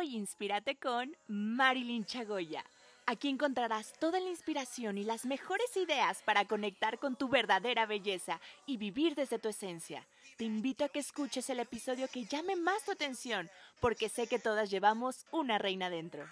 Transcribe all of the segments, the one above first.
Hoy inspírate con Marilyn Chagoya. Aquí encontrarás toda la inspiración y las mejores ideas para conectar con tu verdadera belleza y vivir desde tu esencia. Te invito a que escuches el episodio que llame más tu atención, porque sé que todas llevamos una reina dentro.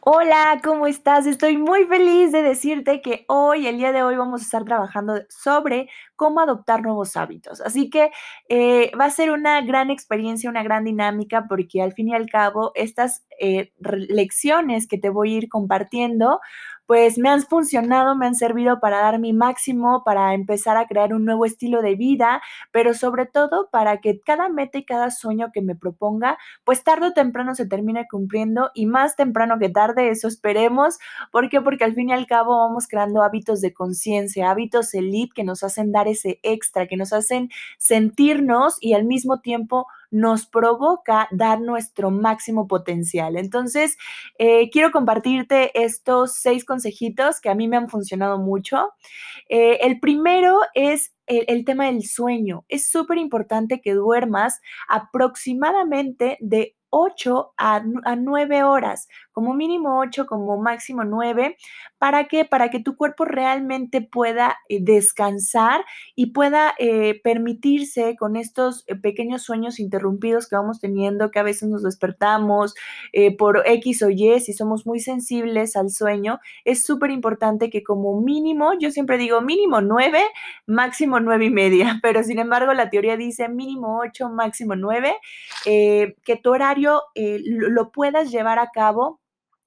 Hola, ¿cómo estás? Estoy muy feliz de decirte que hoy, el día de hoy, vamos a estar trabajando sobre cómo adoptar nuevos hábitos. Así que eh, va a ser una gran experiencia, una gran dinámica, porque al fin y al cabo, estas eh, lecciones que te voy a ir compartiendo pues me han funcionado, me han servido para dar mi máximo, para empezar a crear un nuevo estilo de vida, pero sobre todo para que cada meta y cada sueño que me proponga, pues tarde o temprano se termine cumpliendo y más temprano que tarde, eso esperemos. ¿Por qué? Porque al fin y al cabo vamos creando hábitos de conciencia, hábitos elite que nos hacen dar ese extra, que nos hacen sentirnos y al mismo tiempo nos provoca dar nuestro máximo potencial. Entonces, eh, quiero compartirte estos seis consejitos que a mí me han funcionado mucho. Eh, el primero es el, el, tema del sueño. Es súper importante que duermas aproximadamente de 8 a, 9 horas, como mínimo 8, como máximo 9. ¿Para qué? Para que tu cuerpo realmente pueda eh, descansar y pueda eh, permitirse con estos eh, pequeños sueños interrumpidos que vamos teniendo, que a veces nos despertamos por X o Y, si somos muy sensibles al sueño, es súper importante que como mínimo, yo siempre digo mínimo 9, máximo 9 y media, pero sin embargo la teoría dice mínimo 8, máximo 9, que tu horario eh, lo puedas llevar a cabo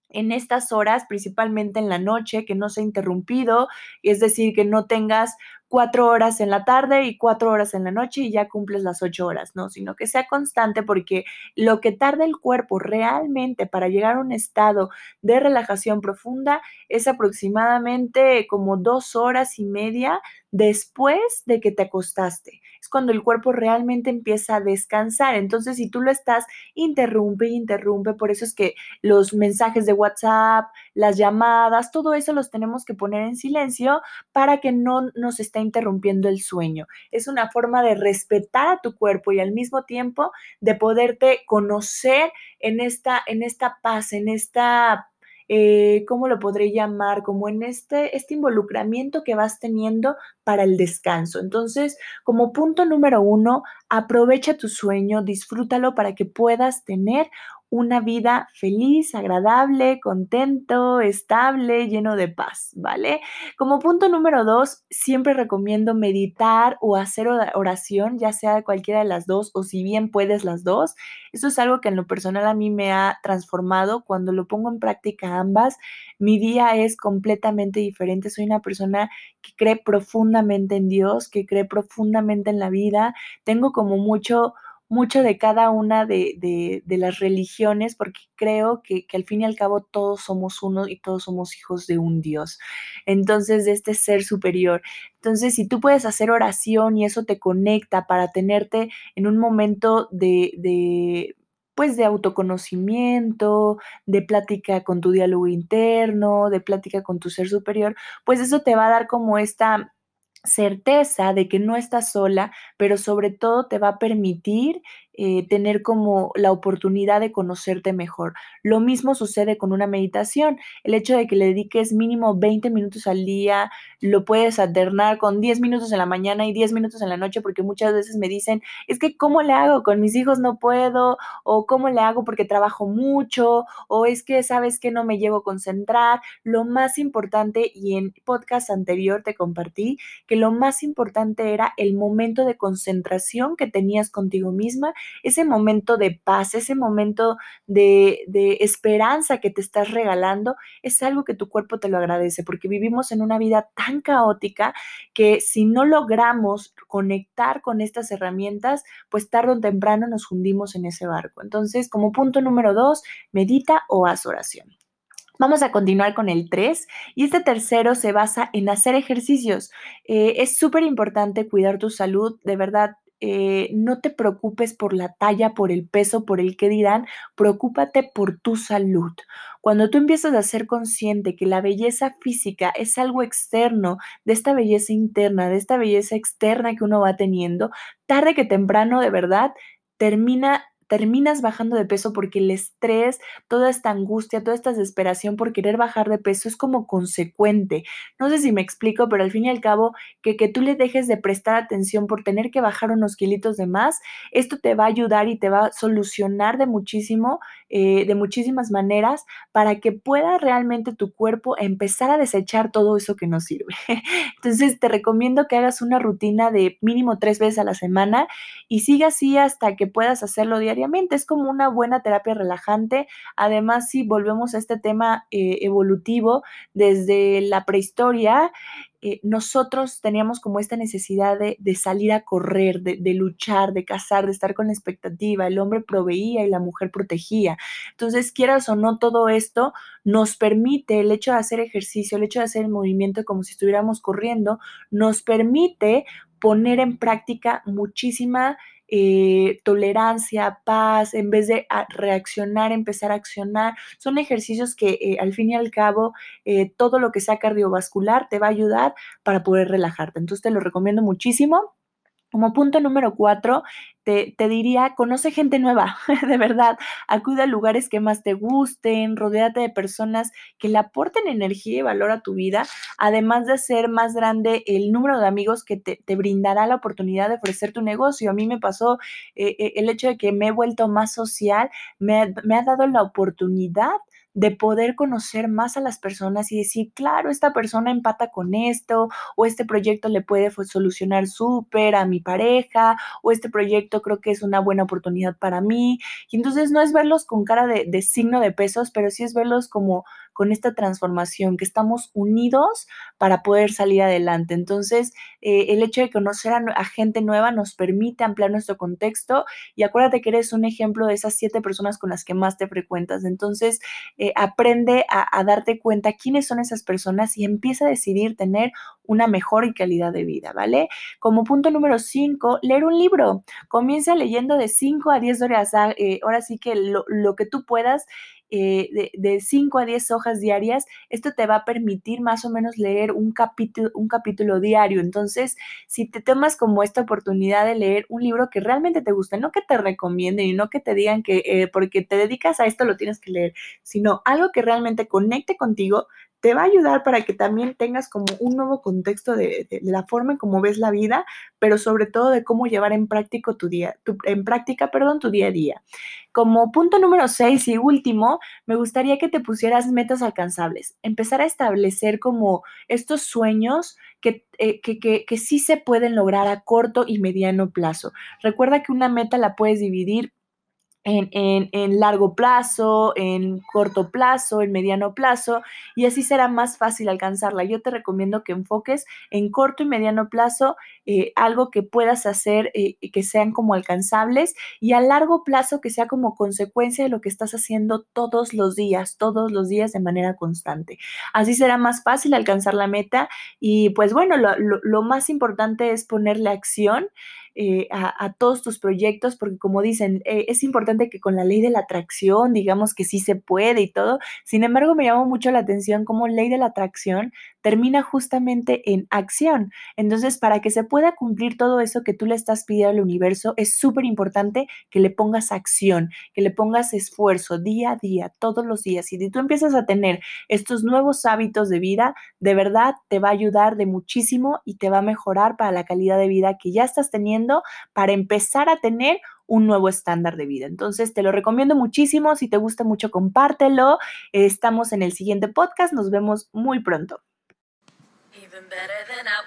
en estas horas, principalmente en la noche, que no sea interrumpido, es decir, que no tengas cuatro horas en la tarde y cuatro horas en la noche y ya cumples las ocho horas, no, sino que sea constante porque lo que tarda el cuerpo realmente para llegar a un estado de relajación profunda es aproximadamente como dos horas y media después de que te acostaste. Es cuando el cuerpo realmente empieza a descansar. Entonces, si tú lo estás, interrumpe, interrumpe. Por eso es que los mensajes de WhatsApp, las llamadas, todo eso los tenemos que poner en silencio para que no nos esté interrumpiendo el sueño. Es una forma de respetar a tu cuerpo y al mismo tiempo de poderte conocer en esta, en esta paz, en esta eh, ¿cómo lo podré llamar? Como en este, este involucramiento que vas teniendo para el descanso. Entonces, como punto número uno, aprovecha tu sueño, disfrútalo para que puedas tener una vida feliz, agradable, contento, estable, lleno de paz, ¿vale? Como punto número dos, siempre recomiendo meditar o hacer oración, ya sea cualquiera de las dos o si bien puedes las dos. Eso es algo que en lo personal a mí me ha transformado. Cuando lo pongo en práctica ambas, mi día es completamente diferente. Soy una persona que cree profundamente en Dios, que cree profundamente en la vida. Tengo como mucho mucho de cada una de, las religiones, porque creo que, que, al fin y al cabo todos somos uno y todos somos hijos de un Dios. Entonces, de este ser superior. Entonces, si tú puedes hacer oración y eso te conecta para tenerte en un momento de, de pues de autoconocimiento, de plática con tu diálogo interno, de plática con tu ser superior, pues eso te va a dar como esta certeza de que no estás sola, pero sobre todo te va a permitir eh, tener como la oportunidad de conocerte mejor. Lo mismo sucede con una meditación. El hecho de que le dediques mínimo 20 minutos al día, lo puedes alternar con 10 minutos en la mañana y 10 minutos en la noche, porque muchas veces me dicen, es que ¿cómo le hago? Con mis hijos no puedo, o ¿cómo le hago porque trabajo mucho, o es que sabes que no me llevo a concentrar. Lo más importante, y en podcast anterior te compartí, que lo más importante era el momento de concentración que tenías contigo misma ese momento de paz, ese momento de, esperanza que te estás regalando, es algo que tu cuerpo te lo agradece, porque vivimos en una vida tan caótica que si no logramos conectar con estas herramientas, pues tarde o temprano nos hundimos en ese barco. Entonces, como punto número dos, medita o haz oración. Vamos a continuar con el 3 y este tercero se basa en hacer ejercicios. Eh, es súper importante cuidar tu salud, de verdad eh, no te preocupes por la talla, por el peso, por el que dirán, preocúpate por tu salud. Cuando tú empiezas a ser consciente que la belleza física es algo externo de esta belleza interna, de esta belleza externa que uno va teniendo, tarde que temprano de verdad termina terminas bajando de peso porque el estrés, toda esta angustia, toda esta desesperación por querer bajar de peso es como consecuente. No sé si me explico, pero al fin y al cabo, que, que tú le dejes de prestar atención por tener que bajar unos kilitos de más, esto te va a ayudar y te va a solucionar de muchísimo, eh, de muchísimas maneras, para que pueda realmente tu cuerpo empezar a desechar todo eso que no sirve. Entonces, te recomiendo que hagas una rutina de mínimo tres veces a la semana y siga así hasta que puedas hacerlo diario es como una buena terapia relajante. Además, si volvemos a este tema eh, evolutivo, desde la prehistoria, eh, nosotros teníamos como esta necesidad de, salir a correr, de, luchar, de cazar, de estar con la expectativa. El hombre proveía y la mujer protegía. Entonces, quieras o no, todo esto nos permite, el hecho de hacer ejercicio, el hecho de hacer el movimiento como si estuviéramos corriendo, nos permite poner en práctica muchísima eh, tolerancia, paz, en vez de reaccionar, empezar a accionar. Son ejercicios que eh, al fin y al cabo eh, todo lo que sea cardiovascular te va a ayudar para poder relajarte. Entonces te lo recomiendo muchísimo. Como punto número cuatro, te, diría, conoce gente nueva, de verdad, acude a lugares que más te gusten, rodéate de personas que le aporten energía y valor a tu vida, además de hacer más grande el número de amigos que te, brindará la oportunidad de ofrecer tu negocio. A mí me pasó eh, eh, el hecho de que me he vuelto más social, me, me ha dado la oportunidad de poder conocer más a las personas y decir, claro, esta persona empata con esto, o este proyecto le puede solucionar súper a mi pareja, o este proyecto creo que es una buena oportunidad para mí. Y entonces no es verlos con cara de, signo de pesos, pero sí es verlos como con esta transformación, que estamos unidos para poder salir adelante. Entonces, eh, el hecho de conocer a, gente nueva nos permite ampliar nuestro contexto y acuérdate que eres un ejemplo de esas siete personas con las que más te frecuentas. Entonces, eh, aprende a, darte cuenta quiénes son esas personas y empieza a decidir tener una mejor calidad de vida, ¿vale? Como punto número cinco, leer un libro. Comienza leyendo de 5 a 10 horas, ah, eh, ahora sí que lo, lo que tú puedas eh, de, 5 a 10 hojas diarias, esto te va a permitir más o menos leer un capítulo, un capítulo diario. Entonces, si te tomas como esta oportunidad de leer un libro que realmente te guste, no que te recomienden y no que te digan que eh, porque te dedicas a esto lo tienes que leer, sino algo que realmente conecte contigo, te va a ayudar para que también tengas como un nuevo contexto de, la forma en cómo ves la vida, pero sobre todo de cómo llevar en práctica tu día, en práctica, perdón, tu día a día. Como punto número 6 y último, me gustaría que te pusieras metas alcanzables, empezar a establecer como estos sueños que, eh, que, que, que sí se pueden lograr a corto y mediano plazo. Recuerda que una meta la puedes dividir en, largo plazo, en corto plazo, en mediano plazo, y así será más fácil alcanzarla. Yo te recomiendo que enfoques en corto y mediano plazo eh, algo que puedas hacer eh, que sean como alcanzables y a largo plazo que sea como consecuencia de lo que estás haciendo todos los días, todos los días de manera constante. Así será más fácil alcanzar la meta y pues bueno, lo, lo más importante es ponerle acción. Eh, a, todos tus proyectos, porque como dicen, eh, es importante que con la ley de la atracción, digamos que sí se puede y todo. Sin embargo, me llamó mucho la atención cómo ley de la atracción termina justamente en acción. Entonces, para que se pueda cumplir todo eso que tú le estás pidiendo al universo, es súper importante que le pongas acción, que le pongas esfuerzo día a día, todos los días. Y si tú empiezas a tener estos nuevos hábitos de vida, de verdad te va a ayudar de muchísimo y te va a mejorar para la calidad de vida que ya estás teniendo para empezar a tener un nuevo estándar de vida. Entonces, te lo recomiendo muchísimo. Si te gusta mucho, compártelo. Estamos en el siguiente podcast. Nos vemos muy pronto. Better than I